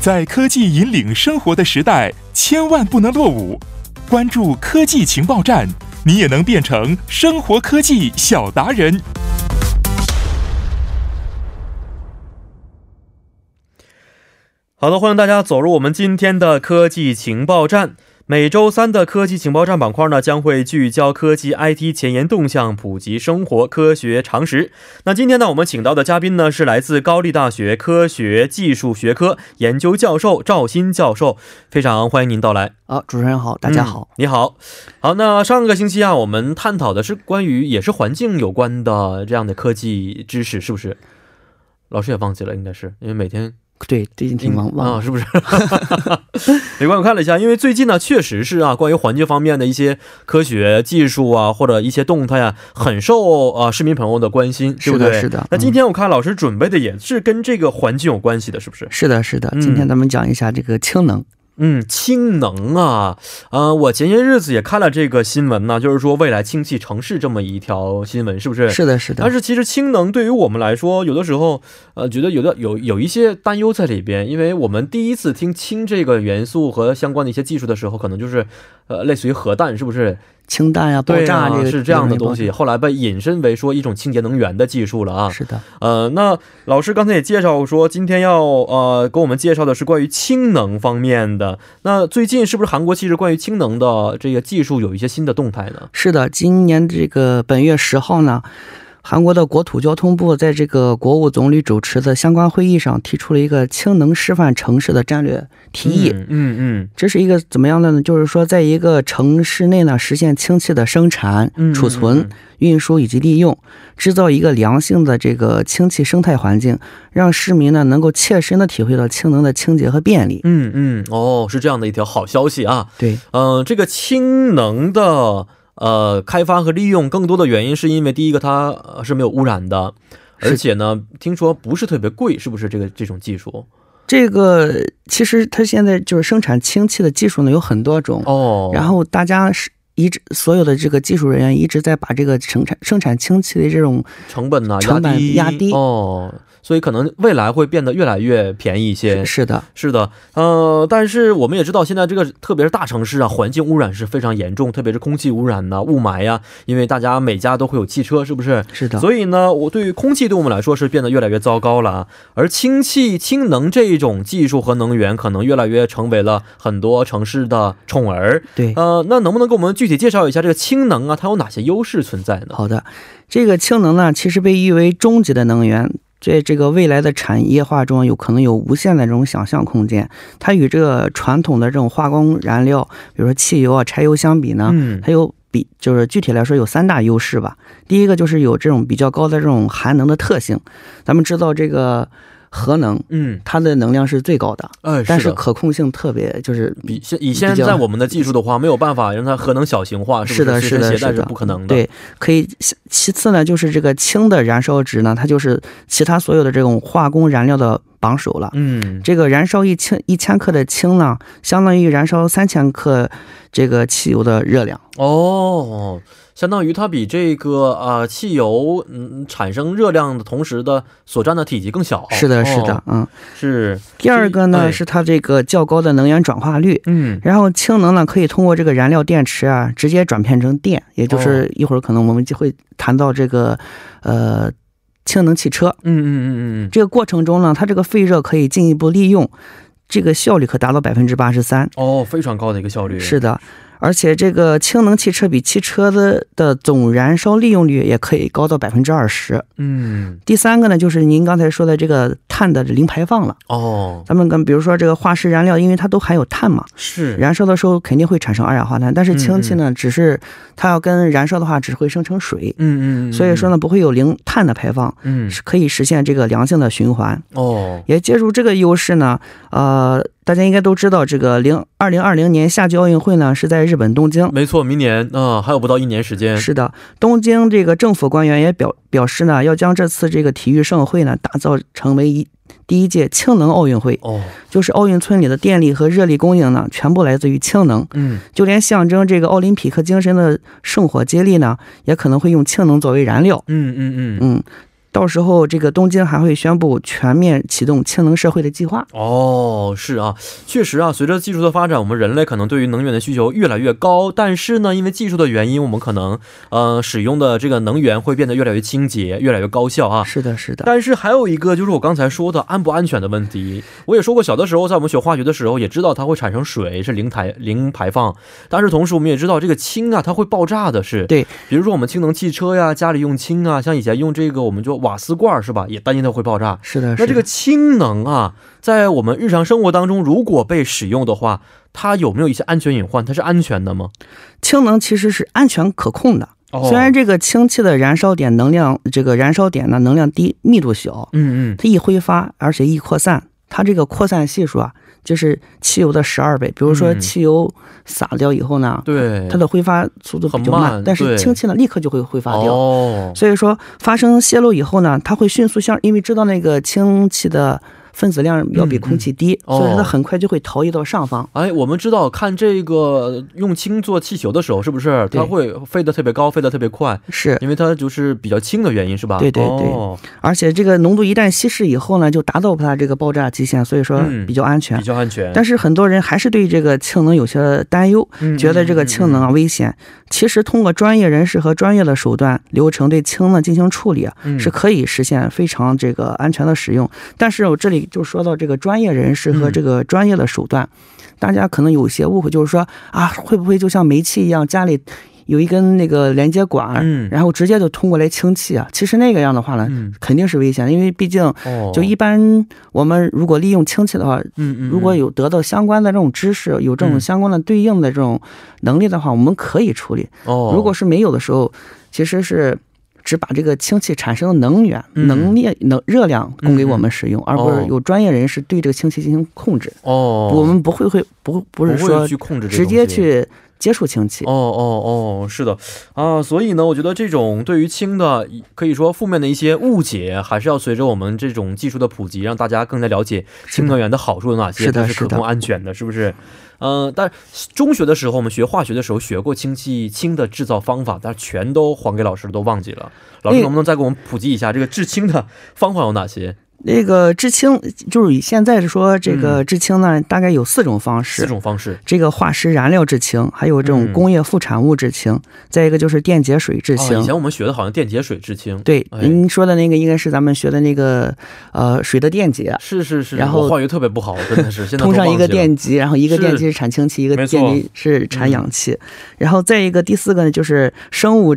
在科技引领生活的时代，千万不能落伍。关注科技情报站，你也能变成生活科技小达人。好的，欢迎大家走入我们今天的科技情报站。每周三的科技情报站板块呢，将会聚焦科技 IT 前沿动向，普及生活科学常识。那今天呢，我们请到的嘉宾呢，是来自高丽大学科学技术学科研究教授赵鑫教授，非常欢迎您到来。啊，主持人好，大家好，嗯、你好。好，那上个星期啊，我们探讨的是关于也是环境有关的这样的科技知识，是不是？老师也忘记了，应该是因为每天。对，最近挺忙，忘啊，是不是？没关系，我看了一下，因为最近呢，确实是啊，关于环境方面的一些科学技术啊，或者一些动态啊，很受啊市民朋友的关心，对不对？是的。那今天我看老师准备的也是跟这个环境有关系的，是不是？是的，是的。今天咱们讲一下这个氢能。嗯，氢能啊，呃，我前些日子也看了这个新闻呢，就是说未来氢气城市这么一条新闻，是不是？是的，是的。但是其实氢能对于我们来说，有的时候，呃，觉得有的有有一些担忧在里边，因为我们第一次听氢这个元素和相关的一些技术的时候，可能就是呃，类似于核弹，是不是？氢弹呀，爆炸这个、啊、是这样的东西，后来被引申为说一种清洁能源的技术了啊。是的，呃，那老师刚才也介绍说，今天要呃给我们介绍的是关于氢能方面的。那最近是不是韩国其实关于氢能的这个技术有一些新的动态呢？是的，今年这个本月十号呢。韩国的国土交通部在这个国务总理主持的相关会议上提出了一个氢能示范城市的战略提议。嗯嗯，嗯这是一个怎么样的呢？就是说，在一个城市内呢，实现氢气的生产、储存、运输以及利用，制造一个良性的这个氢气生态环境，让市民呢能够切身的体会到氢能的清洁和便利。嗯嗯，哦，是这样的一条好消息啊。对，嗯、呃，这个氢能的。呃，开发和利用更多的原因是因为第一个它是没有污染的，而且呢，听说不是特别贵，是不是这个这种技术？这个其实它现在就是生产氢气的技术呢有很多种哦，然后大家是一直所有的这个技术人员一直在把这个生产生产氢气的这种成本呢成本压低哦。所以可能未来会变得越来越便宜一些。是的，是的，呃，但是我们也知道，现在这个特别是大城市啊，环境污染是非常严重，特别是空气污染呐、雾霾呀、啊，因为大家每家都会有汽车，是不是？是的。所以呢，我对于空气对我们来说是变得越来越糟糕了啊。而氢气、氢能这一种技术和能源，可能越来越成为了很多城市的宠儿。对，呃，那能不能给我们具体介绍一下这个氢能啊，它有哪些优势存在呢？好的，这个氢能呢，其实被誉为终极的能源。在这个未来的产业化中，有可能有无限的这种想象空间。它与这个传统的这种化工燃料，比如说汽油啊、柴油相比呢，嗯，它有比就是具体来说有三大优势吧。第一个就是有这种比较高的这种含能的特性。咱们知道这个核能，嗯，它的能量是最高的，哎，但是可控性特别就是比现以现在我们的技术的话，没有办法让它核能小型化，是的，是的，是不可能的。对，可以。其次呢，就是这个氢的燃烧值呢，它就是其他所有的这种化工燃料的榜首了。嗯，这个燃烧一千一千克的氢呢，相当于燃烧三千克这个汽油的热量。哦。相当于它比这个啊、呃、汽油嗯产生热量的同时的所占的体积更小。是的，是的，哦、嗯，是。第二个呢、哎、是它这个较高的能源转化率。嗯，然后氢能呢可以通过这个燃料电池啊直接转变成电，也就是一会儿可能我们就会谈到这个、哦、呃氢能汽车。嗯嗯嗯嗯，这个过程中呢，它这个废热可以进一步利用，这个效率可达到百分之八十三。哦，非常高的一个效率。是的。而且这个氢能汽车比汽车的的总燃烧利用率也可以高到百分之二十。嗯，第三个呢，就是您刚才说的这个碳的零排放了。哦，咱们跟比如说这个化石燃料，因为它都含有碳嘛，是燃烧的时候肯定会产生二氧化碳，但是氢气呢，嗯嗯只是它要跟燃烧的话，只会生成水。嗯嗯，所以说呢，不会有零碳的排放，嗯，是可以实现这个良性的循环。哦，也借助这个优势呢，呃。大家应该都知道，这个零二零二零年夏季奥运会呢是在日本东京。没错，明年啊、呃、还有不到一年时间。是的，东京这个政府官员也表表示呢，要将这次这个体育盛会呢打造成为一第一届氢能奥运会。哦，就是奥运村里的电力和热力供应呢，全部来自于氢能。嗯，就连象征这个奥林匹克精神的圣火接力呢，也可能会用氢能作为燃料。嗯嗯嗯嗯。到时候这个东京还会宣布全面启动氢能社会的计划。哦，是啊，确实啊，随着技术的发展，我们人类可能对于能源的需求越来越高。但是呢，因为技术的原因，我们可能呃使用的这个能源会变得越来越清洁、越来越高效啊。是的，是的。但是还有一个就是我刚才说的安不安全的问题。我也说过，小的时候在我们学化学的时候也知道它会产生水，是零排零排放。但是同时我们也知道这个氢啊，它会爆炸的，是对。比如说我们氢能汽车呀，家里用氢啊，像以前用这个我们就瓦斯罐是吧？也担心它会爆炸。是的，那这个氢能啊，在我们日常生活当中，如果被使用的话，它有没有一些安全隐患？它是安全的吗？氢能其实是安全可控的，虽然这个氢气的燃烧点能量，这个燃烧点呢能量低，密度小，嗯嗯，它易挥发，而且易扩散，它这个扩散系数啊。就是汽油的十二倍，比如说汽油洒掉以后呢，对它的挥发速度比较慢，但是氢气呢立刻就会挥发掉。哦，所以说发生泄漏以后呢，它会迅速向，因为知道那个氢气的。分子量要比空气低，所以它很快就会逃逸到上方。哎，我们知道看这个用氢做气球的时候，是不是它会飞得特别高，飞得特别快？是因为它就是比较轻的原因，是吧？对对对。而且这个浓度一旦稀释以后呢，就达到它这个爆炸极限，所以说比较安全，比较安全。但是很多人还是对这个氢能有些担忧，觉得这个氢能啊危险。其实通过专业人士和专业的手段流程对氢呢进行处理，是可以实现非常这个安全的使用。但是我这里。就说到这个专业人士和这个专业的手段，大家可能有些误会，就是说啊，会不会就像煤气一样，家里有一根那个连接管，嗯，然后直接就通过来氢气啊？其实那个样的话呢，肯定是危险的，因为毕竟，就一般我们如果利用氢气的话，嗯嗯，如果有得到相关的这种知识，有这种相关的对应的这种能力的话，我们可以处理。哦，如果是没有的时候，其实是。只把这个氢气产生的能源、能量、能热量供给我们使用，而不是有专业人士对这个氢气进行控制。哦，我们不会会不不是说去控制直接去接触氢气。哦哦哦，是的。啊，所以呢，我觉得这种对于氢的可以说负面的一些误解，还是要随着我们这种技术的普及，让大家更加了解氢能源的好处有哪些，它是可控安全的，是不是？嗯，但中学的时候我们学化学的时候学过氢气氢的制造方法，但是全都还给老师都忘记了。老师能不能再给我们普及一下这个制氢的方法有哪些？那个制氢就是以现在说这个制氢呢，大概有四种方式。四种方式，这个化石燃料制氢，还有这种工业副产物制氢，再一个就是电解水制氢。以前我们学的好像电解水制氢。对，您说的那个应该是咱们学的那个呃水的电解。是是是。然后化学特别不好，真的是。通上一个电极，然后一个电极是产氢气，一个电极是产氧气。然后再一个第四个呢，就是生物。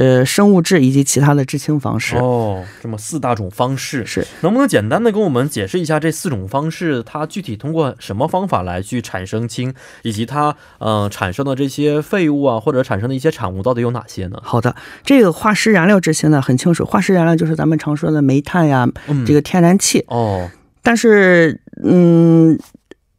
呃，生物质以及其他的制氢方式。哦，这么四大种方式。是，能不能简单的跟我们解释一下这四种方式，它具体通过什么方法来去产生氢，以及它呃产生的这些废物啊，或者产生的一些产物到底有哪些呢？好的，这个化石燃料制氢呢很清楚，化石燃料就是咱们常说的煤炭呀，这个天然气。哦，但是嗯。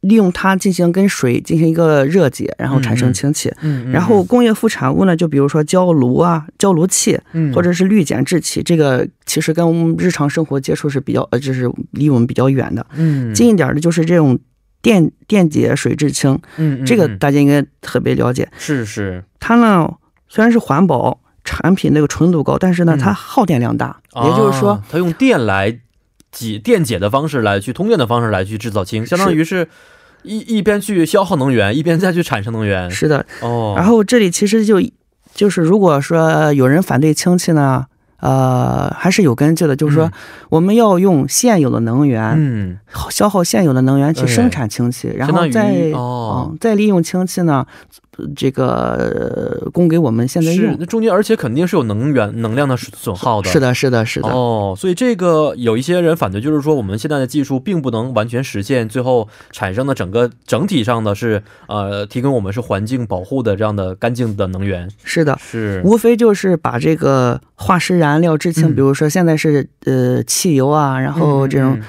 利用它进行跟水进行一个热解，然后产生氢气。嗯，然后工业副产物呢，就比如说焦炉啊、焦炉气，或者是氯碱制气，这个其实跟我们日常生活接触是比较呃，就是离我们比较远的。嗯，近一点的就是这种电电解水制氢。嗯，这个大家应该特别了解。是是，它呢虽然是环保产品，那个纯度高，但是呢它耗电量大，也就是说它用电来解电解的方式来去通电的方式来去制造氢，相当于是。一一边去消耗能源，一边再去产生能源。是的，哦。然后这里其实就就是，如果说有人反对氢气呢，呃，还是有根据的，就是说我们要用现有的能源，嗯，消耗现有的能源去生产氢气，然后再哦，再利用氢气呢。这个供给我们现在用，那中间而且肯定是有能源能量的损耗的。是的，是的，是的。哦，所以这个有一些人反对，就是说我们现在的技术并不能完全实现，最后产生的整个整体上的是呃提供我们是环境保护的这样的干净的能源。是的，是无非就是把这个化石燃料制氢，比如说现在是呃汽油啊，然后这种，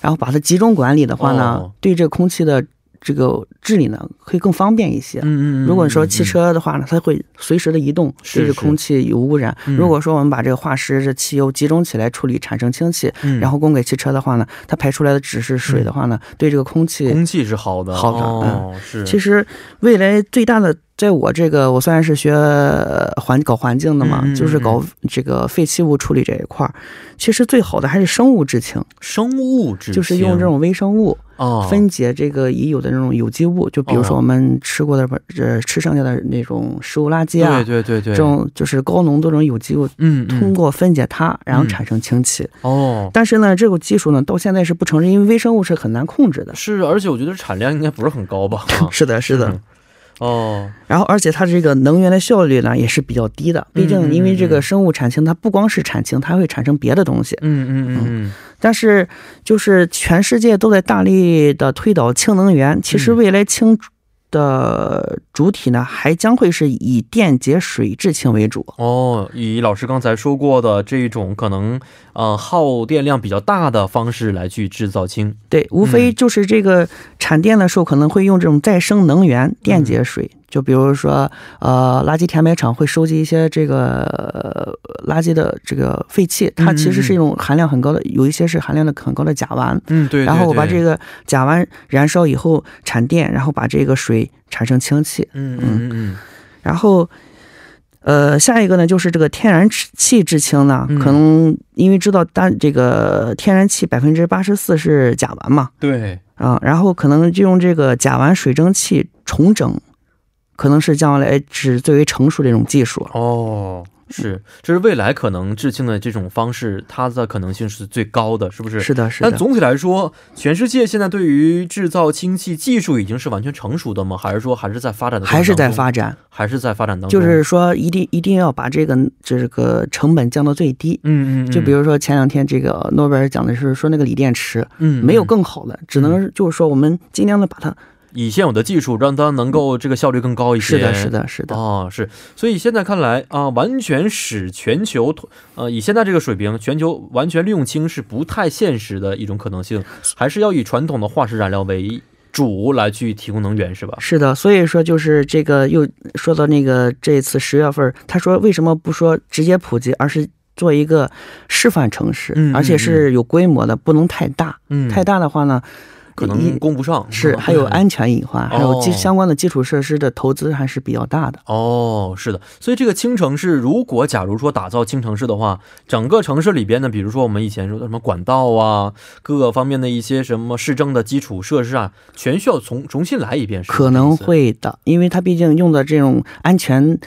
然后把它集中管理的话呢，对这空气的。这个治理呢可以更方便一些。嗯嗯如果说汽车的话呢，它会随时的移动，对着空气有污染。如果说我们把这个化石这汽油集中起来处理，产生氢气，然后供给汽车的话呢，它排出来的只是水的话呢，对这个空气空气是好的，好的。哦，是。其实未来最大的。在我这个，我虽然是学环搞环境的嘛，就是搞这个废弃物处理这一块儿，其实最好的还是生物制氢，生物制就是用这种微生物哦分解这个已有的那种有机物，就比如说哦我们吃过的不呃吃剩下的那种食物垃圾啊，对对对对，这种就是高浓度这种有机物，嗯嗯通过分解它，然后嗯产生氢气。哦。但是呢，这个技术呢，到现在是不承认，因为微生物是很难控制的。是，而且我觉得产量应该不是很高吧？啊是的，是的。嗯哦，然后，而且它这个能源的效率呢也是比较低的。毕竟，因为这嗯个生物产氢，它不光是产氢，它会产生别的东西。嗯嗯嗯嗯，但是，就是全世界都在大力的推导氢能源。其实，嗯未来氢的主体呢，还将会是以电解水制氢为主。哦，以老师刚才说过的这种可能呃耗电量比较大的方式来去制造氢。对，无非就是这个产电的时候可能会用这种再生能源电解水，就比如说呃，垃圾填埋场会收集一些这个、呃垃圾的这个废气，它其实是一种含量很高的，有一些是含量的很高的甲烷。嗯，对然后我把这个，甲烷燃烧以后产电，然后把这个水产生氢气。嗯嗯嗯然后，呃，下一个呢就是这个天然气制氢呢，嗯可能因为知道单这个天然气百分之八十四是甲烷嘛，对，啊，然后可能就用这个甲烷水蒸气重整，可能是将来是最为成熟的一种技术。哦。是，这是未来可能制氢的这种方式，它的可能性是最高的，是不是？是的，是的。但总体来说，全世界现在对于制造氢气技术已经是完全成熟的吗？还是说还是在发展的？还是在发展，还是在发展当中？就是说一定一定要把这个这个成本降到最低。嗯嗯嗯，就比如说前两天这个诺贝尔讲的是说那个锂电池，嗯，没有更好的，只能就是说我们尽量的把它。以现有的技术让它能够这个效率更高一些。是的，是的，是的。哦，是，所以现在看来啊、完全使全球呃以现在这个水平，全球完全利用氢是不太现实的一种可能性，还是要以传统的化石燃料为主来去提供能源，是吧？是的，所以说就是这个又说到那个这次十月份，他说为什么不说直接普及，而是做一个示范城市，嗯嗯而且是有规模的，不能太大，嗯，太大的话呢，可能供不上，是还有安全隐患，还有基哦相关的基础设施的投资还是比较大的。哦，是的，所以这个轻城市，如果假如说打造轻城市的话，整个城市里边呢，比如说我们以前说的什么管道啊，各个方面的一些什么市政的基础设施啊，全需要重重新来一遍，是可能会的，因为它毕竟用的这种安全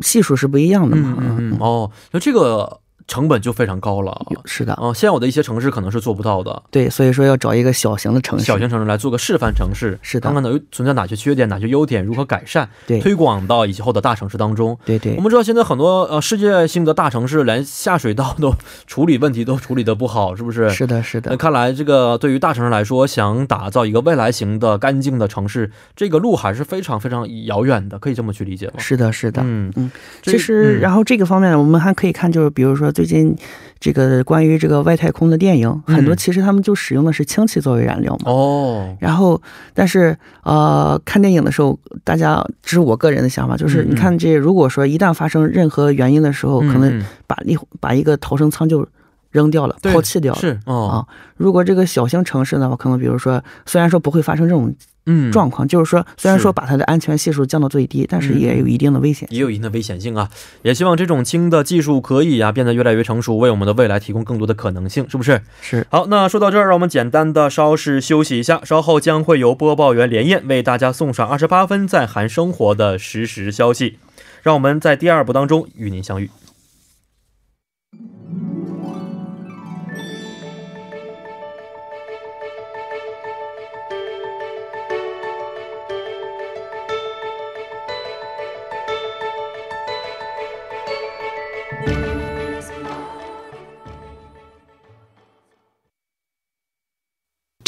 系数是不一样的嘛。嗯，哦，那这个成本就非常高了。有是的，嗯，现有的一些城市可能是做不到的，对，所以说要找一个小型的城市。小型城市来做个示范城市，是的看看存在哪些缺点，哪些优点，如何改善，对推广到以后的大城市当中。对对我们知道现在很多呃世界性的大城市，连下水道都 处理问题都处理的不好，是不是？是的，是的，那看来，这个对于大城市来说，想打造一个未来型的干净的城市，这个路还是非常非常遥远的，可以这么去理解吗？是的，是的。嗯嗯，其实，然后后这个方面，我们还可以看，就是比如说最近这个关于这个外太空的电影，嗯。很多其实他们就使用的是氢气作为燃料嘛。哦，然后，但是呃，看电影的时候，大家这是我个人的想法，就是你看这，如果说一旦发生任何原因的时候，可能把一把一个逃生舱就扔掉了，抛弃掉了。是哦，啊，如果这个小型城市的话，可能比如说，虽然说不会发生这种嗯，状况，就是说，虽然说把它的安全系数降到最低，但是嗯也有一定的危险性。也有一定的危险性啊。也希望这种氢的技术可以啊、变得越来越成熟，为我们的未来提供更多的可能性，是不是？是，好，那说到这儿，让我们简单的稍事休息一下，稍后将会由播报员连燕为大家送上二十八分在韩生活的实时消息。让我们在第二部当中与您相遇。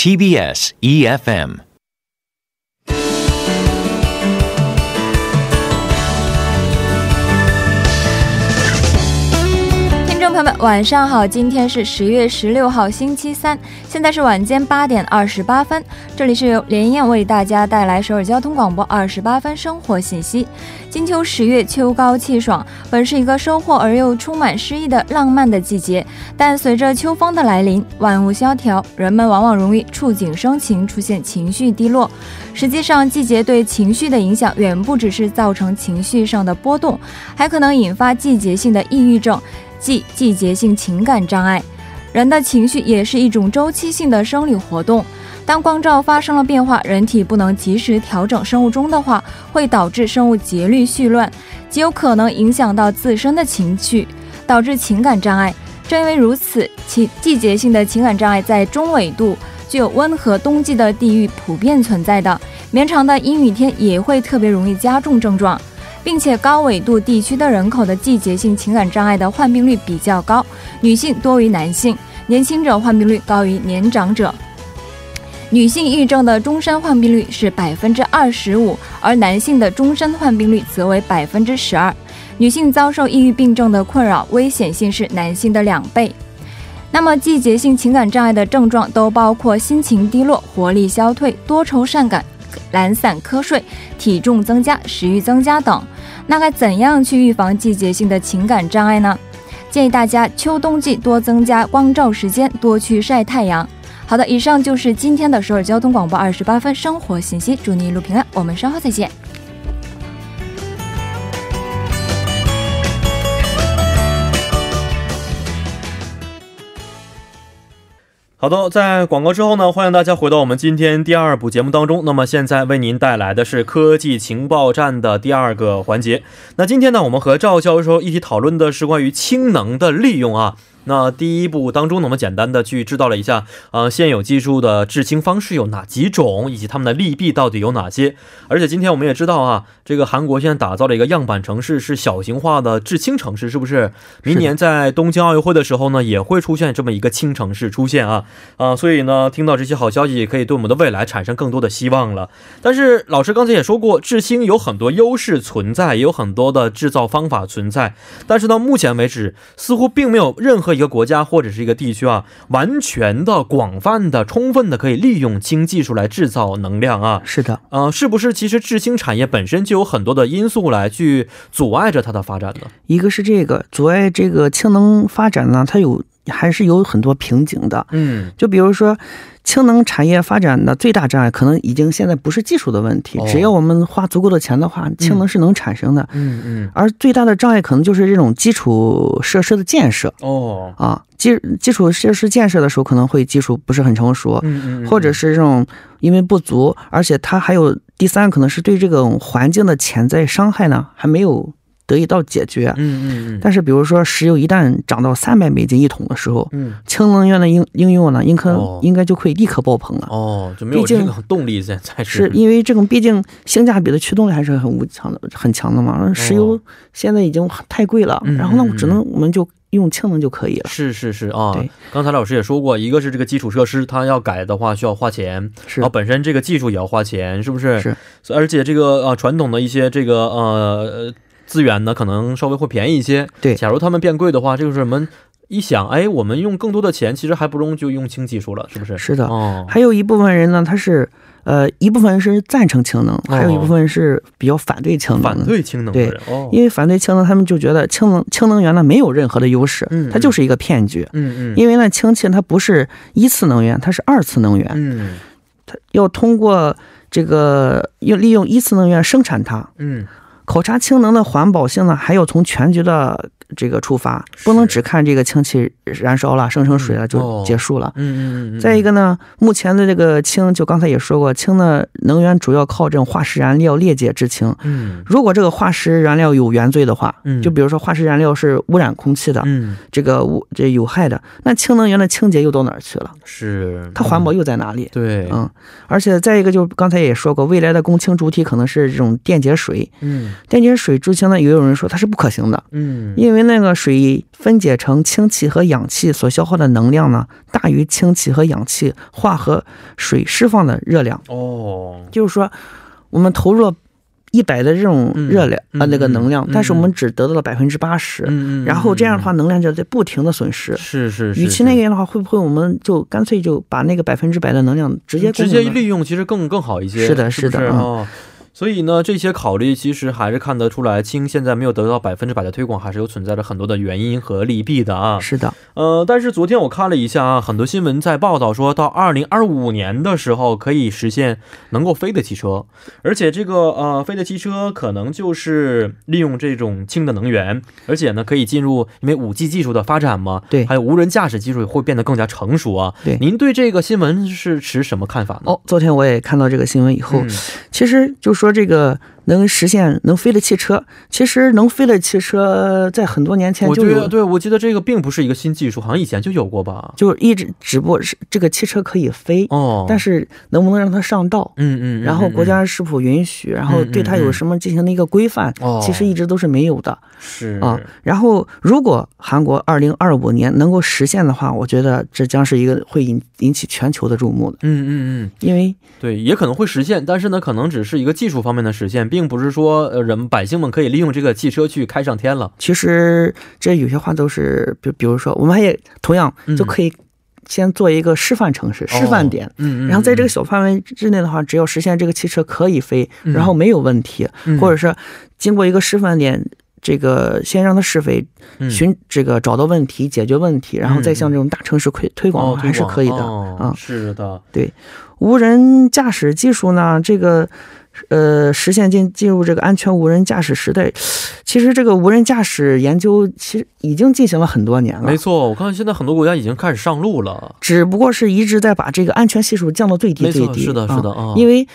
TBS EFM 朋友们，晚上好！今天是十月十六号，星期三，现在是晚间八点二十八分。这里是由连燕为大家带来首尔交通广播二十八分生活信息。金秋十月，秋高气爽，本是一个收获而又充满诗意的浪漫的季节。但随着秋风的来临，万物萧条，人们往往容易触景生情，出现情绪低落。实际上，季节对情绪的影响远不只是造成情绪上的波动，还可能引发季节性的抑郁症。即季节性情感障碍，人的情绪也是一种周期性的生理活动。当光照发生了变化，人体不能及时调整生物钟的话，会导致生物节律絮乱，极有可能影响到自身的情绪，导致情感障碍。正因为如此，其季节性的情感障碍在中纬度具有温和冬季的地域普遍存在的，绵长的阴雨天也会特别容易加重症状。并且高纬度地区的人口的季节性情感障碍的患病率比较高，女性多于男性，年轻者患病率高于年长者。女性抑郁症的终身患病率是百分之二十五，而男性的终身患病率则为百分之十二。女性遭受抑郁病症的困扰，危险性是男性的两倍。那么，季节性情感障碍的症状都包括心情低落、活力消退、多愁善感、懒散瞌睡、体重增加、食欲增加等。那该怎样去预防季节性的情感障碍呢？建议大家秋冬季多增加光照时间，多去晒太阳。好的，以上就是今天的首尔交通广播二十八分生活信息，祝你一路平安，我们稍后再见。好的，在广告之后呢，欢迎大家回到我们今天第二部节目当中。那么现在为您带来的是科技情报站的第二个环节。那今天呢，我们和赵教授一起讨论的是关于氢能的利用啊。那第一步当中呢，我们简单的去知道了一下，呃，现有技术的制氢方式有哪几种，以及它们的利弊到底有哪些。而且今天我们也知道啊，这个韩国现在打造了一个样板城市，是小型化的制氢城市，是不是？明年在东京奥运会的时候呢，也会出现这么一个氢城市出现啊啊！所以呢，听到这些好消息，可以对我们的未来产生更多的希望了。但是老师刚才也说过，制氢有很多优势存在，也有很多的制造方法存在，但是到目前为止，似乎并没有任何。一个国家或者是一个地区啊，完全的、广泛的、充分的可以利用氢技术来制造能量啊。是的，呃，是不是其实制氢产业本身就有很多的因素来去阻碍着它的发展呢？一个是这个阻碍这个氢能发展呢，它有还是有很多瓶颈的。嗯，就比如说。氢能产业发展的最大障碍，可能已经现在不是技术的问题，只要我们花足够的钱的话，氢能是能产生的。嗯嗯。而最大的障碍可能就是这种基础设施的建设。哦。啊，基基础设施建设的时候，可能会技术不是很成熟。嗯嗯。或者是这种因为不足，而且它还有第三，可能是对这种环境的潜在伤害呢，还没有。得以到解决，嗯嗯嗯。但是，比如说石油一旦涨到三百美金一桶的时候，嗯，氢能源的应应用呢，应可应该就可以立刻爆棚了。哦，就没有这个动力在才是。因为这种毕竟性价比的驱动力还是很无强的、很强的嘛。石油现在已经太贵了，然后呢，只能我们就用氢能就可以了。是是是啊，对。刚才老师也说过，一个是这个基础设施，它要改的话需要花钱，是。然后本身这个技术也要花钱，是不是？是。而且这个呃传统的一些这个呃。资源呢，可能稍微会便宜一些。对，假如他们变贵的话，这个是我们一想，哎，我们用更多的钱，其实还不如就用氢技术了，是不是？是的。哦。还有一部分人呢，他是呃，一部分人是赞成氢能，还有一部分人是比较反对氢能。反对氢能。对。哦。因为反对氢能，他们就觉得氢能氢能源呢没有任何的优势，嗯，它就是一个骗局。嗯嗯。因为呢，氢气它不是一次能源，它是二次能源。嗯。它要通过这个要利用一次能源生产它。嗯。考察氢能的环保性呢，还要从全局的。这个出发不能只看这个氢气燃烧了生成水了就结束了。嗯嗯嗯。再一个呢，目前的这个氢，就刚才也说过，氢的能源主要靠这种化石燃料裂解制氢。嗯。如果这个化石燃料有原罪的话，嗯，就比如说化石燃料是污染空气的，嗯，这个污这有害的，那氢能源的清洁又到哪儿去了？是。它环保又在哪里？对。嗯。而且再一个，就刚才也说过，未来的供氢主体可能是这种电解水。嗯。电解水制氢呢，也有人说它是不可行的。嗯。因为因为那个水分解成氢气和氧气所消耗的能量呢，大于氢气和氧气化合水释放的热量。哦，就是说，我们投入一百的这种热量、嗯啊那个能量，嗯但是我们只得到了百分之八十。然后这样的话，能量就在不停的损失。是是是，与其那样的话，会不会我们就干脆就把那个百分之百的能量直接直接利用，其实更更好一些。是的，是的，嗯。哦所以呢，这些考虑其实还是看得出来，氢现在没有得到百分之百的推广，还是有存在着很多的原因和利弊的啊。是的，呃，但是昨天我看了一下啊，很多新闻在报道说到二零二五年的时候可以实现能够飞的汽车，而且这个呃飞的汽车可能就是利用这种氢的能源，而且呢可以进入因为五 G 技术的发展嘛，对，还有无人驾驶技术也会变得更加成熟啊。对，您对这个新闻是持什么看法呢？哦，昨天我也看到这个新闻以后，嗯、其实就说这个。能实现能飞的汽车，其实能飞的汽车在很多年前就有。对，我记得这个并不是一个新技术，好像以前就有过吧？就一直只不过是这个汽车可以飞哦，但是能不能让它上道？嗯嗯，然后国家是否允许？然后对它有什么进行的一个规范？哦，其实一直都是没有的。是啊，然后如果韩国二零二五年能够实现的话，我觉得这将是一个会引引起全球的注目的。嗯嗯嗯，因为对，也可能会实现，但是呢，可能只是一个技术方面的实现，并不是说呃人百姓们可以利用这个汽车去开上天了。其实这有些话都是，比比如说，我们也同样就可以先做一个示范城市、哦、示范点，嗯,嗯,嗯，然后在这个小范围之内的话，只要实现这个汽车可以飞，嗯、然后没有问题，嗯、或者是经过一个示范点。这个先让它试飞，寻这个找到问题，解决问题，然后再向这种大城市推推广哦还是可以的。啊、嗯。是的，对，无人驾驶技术呢，这个呃，实现进进入这个安全无人驾驶时代，其实这个无人驾驶研究其实已经进行了很多年了。没错，我看现在很多国家已经开始上路了，只不过是一直在把这个安全系数降到最低最低。是的，是的啊、嗯，因为。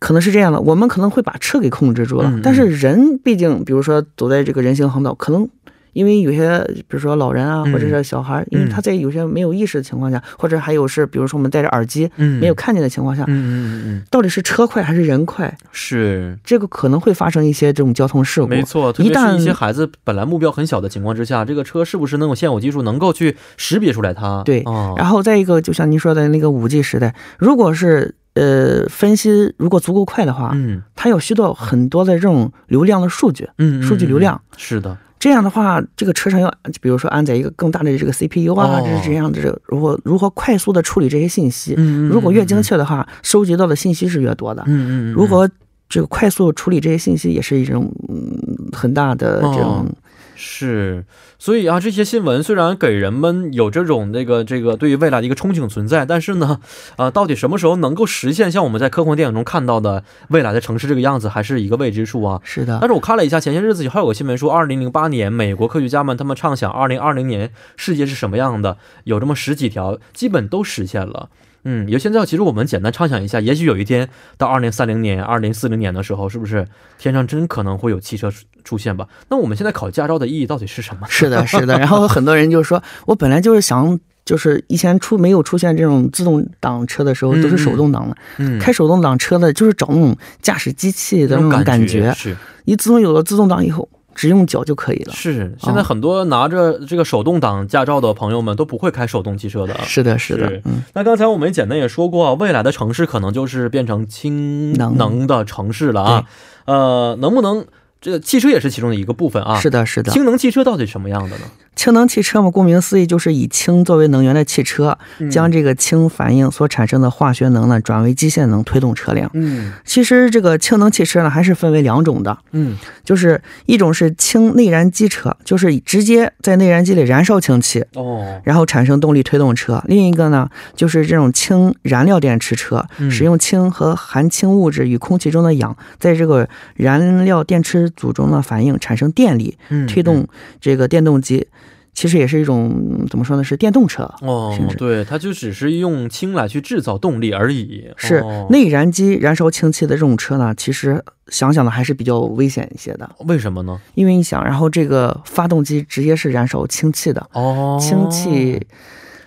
可能是这样的，我们可能会把车给控制住了，嗯嗯、但是人毕竟，比如说走在这个人行横道，可能因为有些，比如说老人啊，嗯、或者是小孩，因为他在有些没有意识的情况下，或者还有是，比如说我们戴着耳机，嗯，没有看见的情况下，嗯嗯嗯嗯，到底是车快还是人快？是这个可能会发生一些这种交通事故。没错，一旦一些孩子本来目标很小的情况之下，这个车是不是能有现有技术能够去识别出来它？对，哦、然后再一个，就像您说的那个五 G 时代，如果是。呃，分析如果足够快的话，嗯，它要需要很多的这种流量的数据，嗯，数据流量是的。这样的话，这个车上要比如说安载一个更大的这个 CPU 啊，这、哦、是这样的，这如何如何快速的处理这些信息？嗯，如果越精确的话，收集到的信息是越多的。嗯嗯，如何这个快速处理这些信息，也是一种嗯很大的这种。哦是，所以啊，这些新闻虽然给人们有这种这个这个对于未来的一个憧憬存在，但是呢，啊，到底什么时候能够实现像我们在科幻电影中看到的未来的城市这个样子，还是一个未知数啊。是的。但是我看了一下，前些日子还有个新闻说，二零零八年美国科学家们他们畅想二零二零年世界是什么样的，有这么十几条，基本都实现了。嗯，有现在其实我们简单畅想一下，也许有一天到二零三零年、二零四零年的时候，是不是天上真可能会有汽车出现吧？那我们现在考驾照的意义到底是什么？是的，是的。然后很多人就说，我本来就是想，就是以前出没有出现这种自动挡车的时候，都是手动挡的。嗯，开手动挡车的就是找那种驾驶机器的那种感觉。是，一自从有了自动挡以后。只用脚就可以了。是，现在很多拿着这个手动挡驾照的朋友们都不会开手动汽车的。是的，是的。嗯，那刚才我们简单也说过，未来的城市可能就是变成氢能的城市了啊。呃，能不能这个汽车也是其中的一个部分啊？是的，是的。氢能汽车到底什么样的呢？氢能汽车嘛，顾名思义就是以氢作为能源的汽车，嗯、将这个氢反应所产生的化学能呢转为机械能推动车辆。嗯，其实这个氢能汽车呢还是分为两种的。嗯，就是一种是氢内燃机车，就是直接在内燃机里燃烧氢气，哦，然后产生动力推动车；另一个呢就是这种氢燃料电池车，嗯、使用氢和含氢物质与空气中的氧在这个燃料电池组中呢反应产生电力，嗯、推动这个电动机。其实也是一种怎么说呢？是电动车哦，对，它就只是用氢来去制造动力而已。是、哦、内燃机燃烧氢气的这种车呢，其实想想呢还是比较危险一些的。为什么呢？因为你想，然后这个发动机直接是燃烧氢气的哦，氢气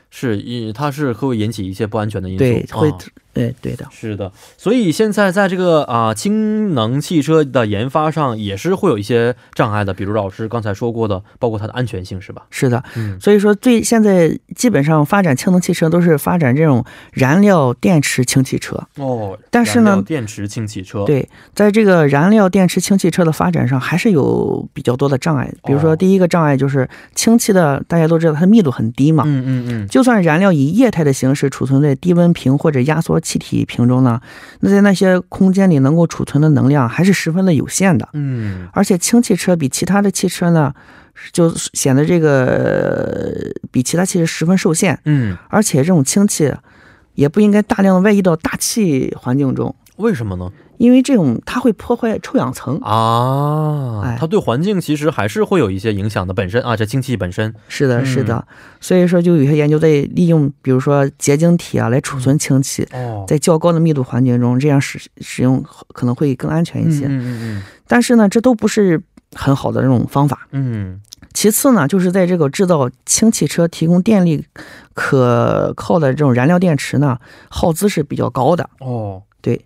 是引它是会引起一些不安全的因素，对，会、哦、对对的，是的，所以现在在这个啊、氢能汽车的研发上也是会有一些障碍的，比如老师刚才说过的，包括它的安全性，是吧？是的。嗯所以说，最现在基本上发展氢能汽车都是发展这种燃料电池氢汽车。哦，但是呢电池氢汽车，，对，在这个燃料电池氢汽车的发展上，还是有比较多的障碍。比如哦说，第一个障碍就是氢气的，大家都知道它的密度很低嘛。嗯嗯嗯，就算燃料以液态的形式储存在低温瓶或者压缩气体瓶中呢，那在那些空间里能够储存的能量还是十分的有限的。嗯而且氢汽车比其他的汽车呢，就显得这个呃比其他汽车十分受限。嗯，而且这种氢气也不应该大量的外溢到大气环境中，为什么呢？因为这种它会破坏臭氧层。啊，哎它对环境其实还是会有一些影响的，本身啊，这氢气本身，是的，嗯是的。所以说，就有些研究在利用，比如说结晶体啊来储存氢气。哦，在较高的密度环境中，这样使使用可能会更安全一嗯些。嗯嗯嗯但是呢，这都不是很好的这种方法。嗯其次呢，就是在这个制造氢汽车提供电力可靠的这种燃料电池呢，耗资是比较高的。嗯，哦，对，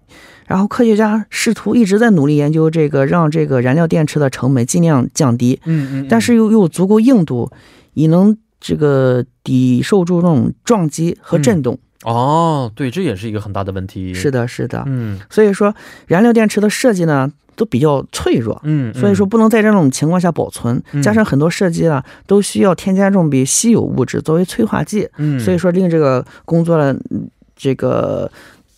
然后科学家试图一直在努力研究这个，让这个燃料电池的成本尽量降低，嗯嗯，但是又又有足够硬度，以能这个抵受住那种撞击和震动。哦，对，这也是一个很大的问题，是，的，是的。嗯所以说，燃料电池的设计呢都比较脆弱。嗯，所以说不能在这种情况下保存，嗯加上很多设计呢都需要添加这种比稀有物质作为催化剂，嗯，所以说令这个工作呢，嗯这个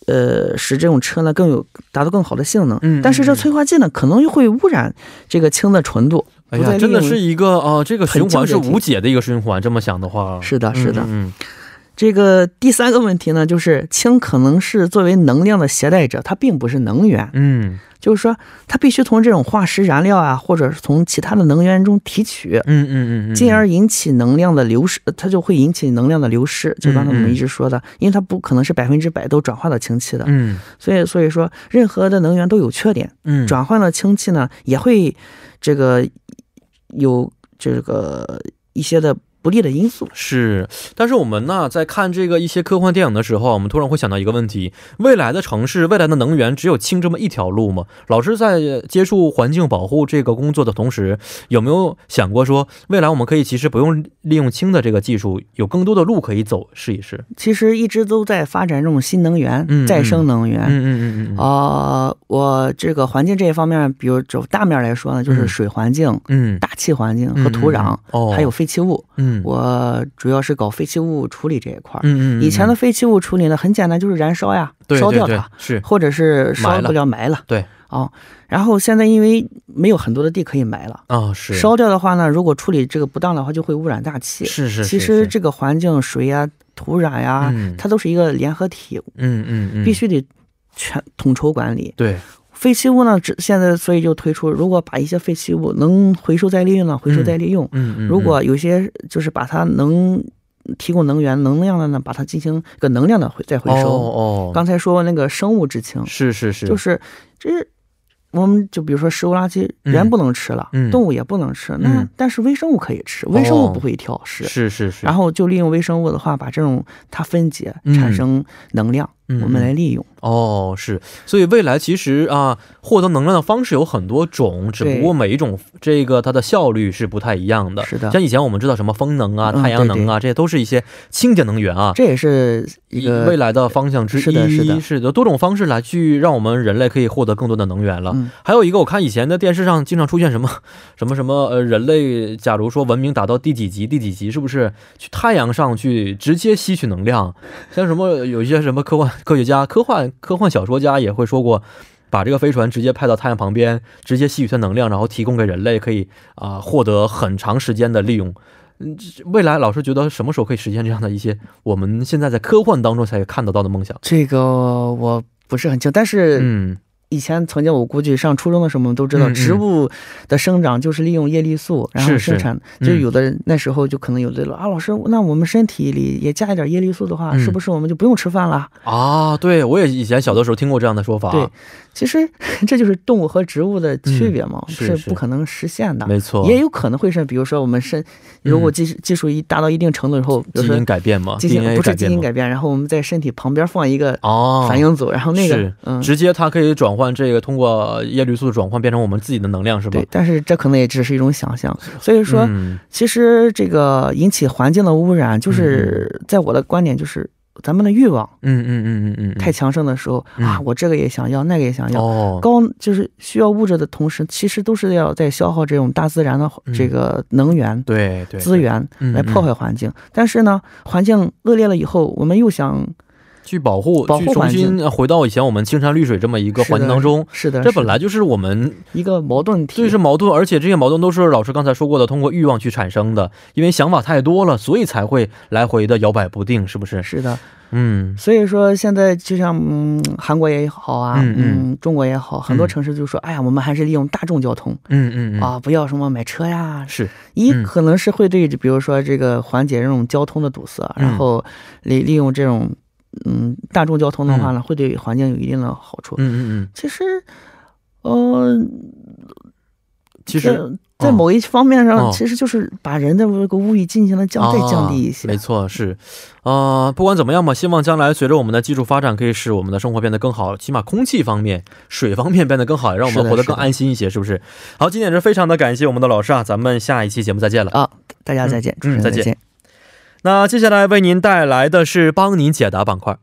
呃使这种车呢更有达到更好的性能。嗯但是这催化剂呢可能又会污染这个氢的纯度，哎呀，真的是一个啊、这个循环是无解的一个循环。这么想的话，是的，是的。嗯这个第三个问题呢，就是氢可能是作为能量的携带者，它并不是能源，嗯就是说它必须从这种化石燃料啊，或者是从其他的能源中提取。嗯嗯嗯嗯，进而引起能量的流失，呃它就会引起能量的流失。就刚才我们一直说的，因为它不可能是百分之百都转化到氢气的，嗯所以所以说任何的能源都有缺点，嗯转换了氢气呢，也会这个有这个一些的不利的因素。是，但是我们呢，在看这个一些科幻电影的时候，我们突然会想到一个问题：未来的城市、未来的能源只有氢这么一条路吗？老师在接触环境保护这个工作的同时，有没有想过说，未来我们可以其实不用利用氢的这个技术，有更多的路可以走，试一试？其实一直都在发展这种新能源、嗯再生能源。嗯嗯嗯嗯啊、我这个环境这一方面，比如走大面来说呢，就是嗯水环境、嗯，大气环境和土壤，还有废弃物。嗯，我主要是搞废弃物处理这一块儿。嗯嗯，嗯以前的废弃物处理呢，很简单，就是燃烧呀，对对烧掉它，是。或者是烧不了埋了。对。啊、然后现在因为没有很多的地可以埋了，啊是。烧掉的话呢，如果处理这个不当的话，就会污染大气。是是，其实这个环境、水呀、土壤呀，嗯。它都是一个联合体，嗯嗯嗯。必须得全统筹管理。对废弃物呢，只现在所以就推出，如果把一些废弃物能回收再利用呢，回收再利用。嗯嗯，如果有些就是把它能提供能源能量的呢，把它进行一个能量的回再回收。哦哦，刚才说那个生物制氢，是是是，就是这我们就比如说食物垃圾，嗯人不能吃了，嗯动物也不能吃，那嗯但是微生物可以吃，微生物不会挑食。是是是，然后就利用微生物的话，把这种它分解嗯产生能量，嗯我们来利用。哦，是，所以未来其实啊，获得能量的方式有很多种，只不过每一种这个它的效率是不太一样的。是的像以前我们知道什么风能啊、嗯太阳能啊，这些都是一些清洁能源啊。这也是一个未来的方向之一，是的是的是的，多种方式来去让我们人类可以获得更多的能源了。嗯还有一个，我看以前的电视上经常出现什么 什么什么呃，人类假如说文明达到第几级，第几级是不是去太阳上去直接吸取能量？像什么有一些什么科幻科学家、科幻科幻小说家也会说过。把这个飞船直接派到太阳旁边，直接吸取它能量，然后提供给人类，可以啊、获得很长时间的利用。嗯，这未来老师觉得什么时候可以实现这样的一些我们现在在科幻当中才看得到的梦想？这个我不是很清，但是嗯以前曾经我估计上初中的时候，我们都知道，植物的生长就是利用叶绿素，然后生产。嗯就有的那时候就可能有的啊，老师，那我们身体里也加一点叶绿素的话，嗯是不是我们就不用吃饭了？啊，对我也以前小的时候听过这样的说法。对，其实 这就是动物和植物的区别嘛，嗯是是不可能实现的。没错，也有可能会是，比如说我们身，如果技技术一达到一定程度以后，基因改变嘛，进行 DNA 不是基因改变，然后我们在身体旁边放一个哦，反应组，然后那个是嗯，直接它可以转换这个，通过叶绿素的转换变成我们自己的能量，是吧对？，但是这可能也只是一种想象。所以说，嗯其实这个引起环境的污染，就是在我的观点，就是咱们的欲望嗯嗯嗯嗯嗯，太强盛的时候嗯。啊，我这个也想要，那个也想要。哦，高就是需要物质的同时，其实都是要在消耗这种大自然的这个能源、对对，资源嗯。来破坏环境。但是呢，环境恶劣了以后，我们又想去保护，保护去重新回到以前我们青山绿水这么一个环境当中。是的，这是的本来就是我们一个矛盾体。对是矛盾，而且这些矛盾都是老师刚才说过的，通过欲望去产生的。因为想法太多了，所以才会来回的摇摆不定，是不是？是的，嗯所以说现在就像嗯韩国也好啊，嗯嗯嗯中国也好，很多嗯城市就说，哎呀，我们还是利用大众交通嗯嗯嗯，啊，不要什么买车呀。是一嗯可能是会对，比如说这个缓解这种交通的堵塞，嗯然后利利用这种嗯大众交通的话呢，会对环境有一定的好处。嗯嗯嗯，其实，呃，其实在在某一方面上，哦其实就是把人的这个物欲进行了降，再降低一些。啊没错，是，呃，不管怎么样吧，希望将来随着我们的技术发展，可以使我们的生活变得更好，起码空气方面、水方面变得更好，让我们 活得更安心一些，是不是？好，今天也是非常的感谢我们的老师啊，咱们下一期节目再见了。啊，大家再见，嗯主持人再见再见。那接下来为您带来的是帮您解答板块。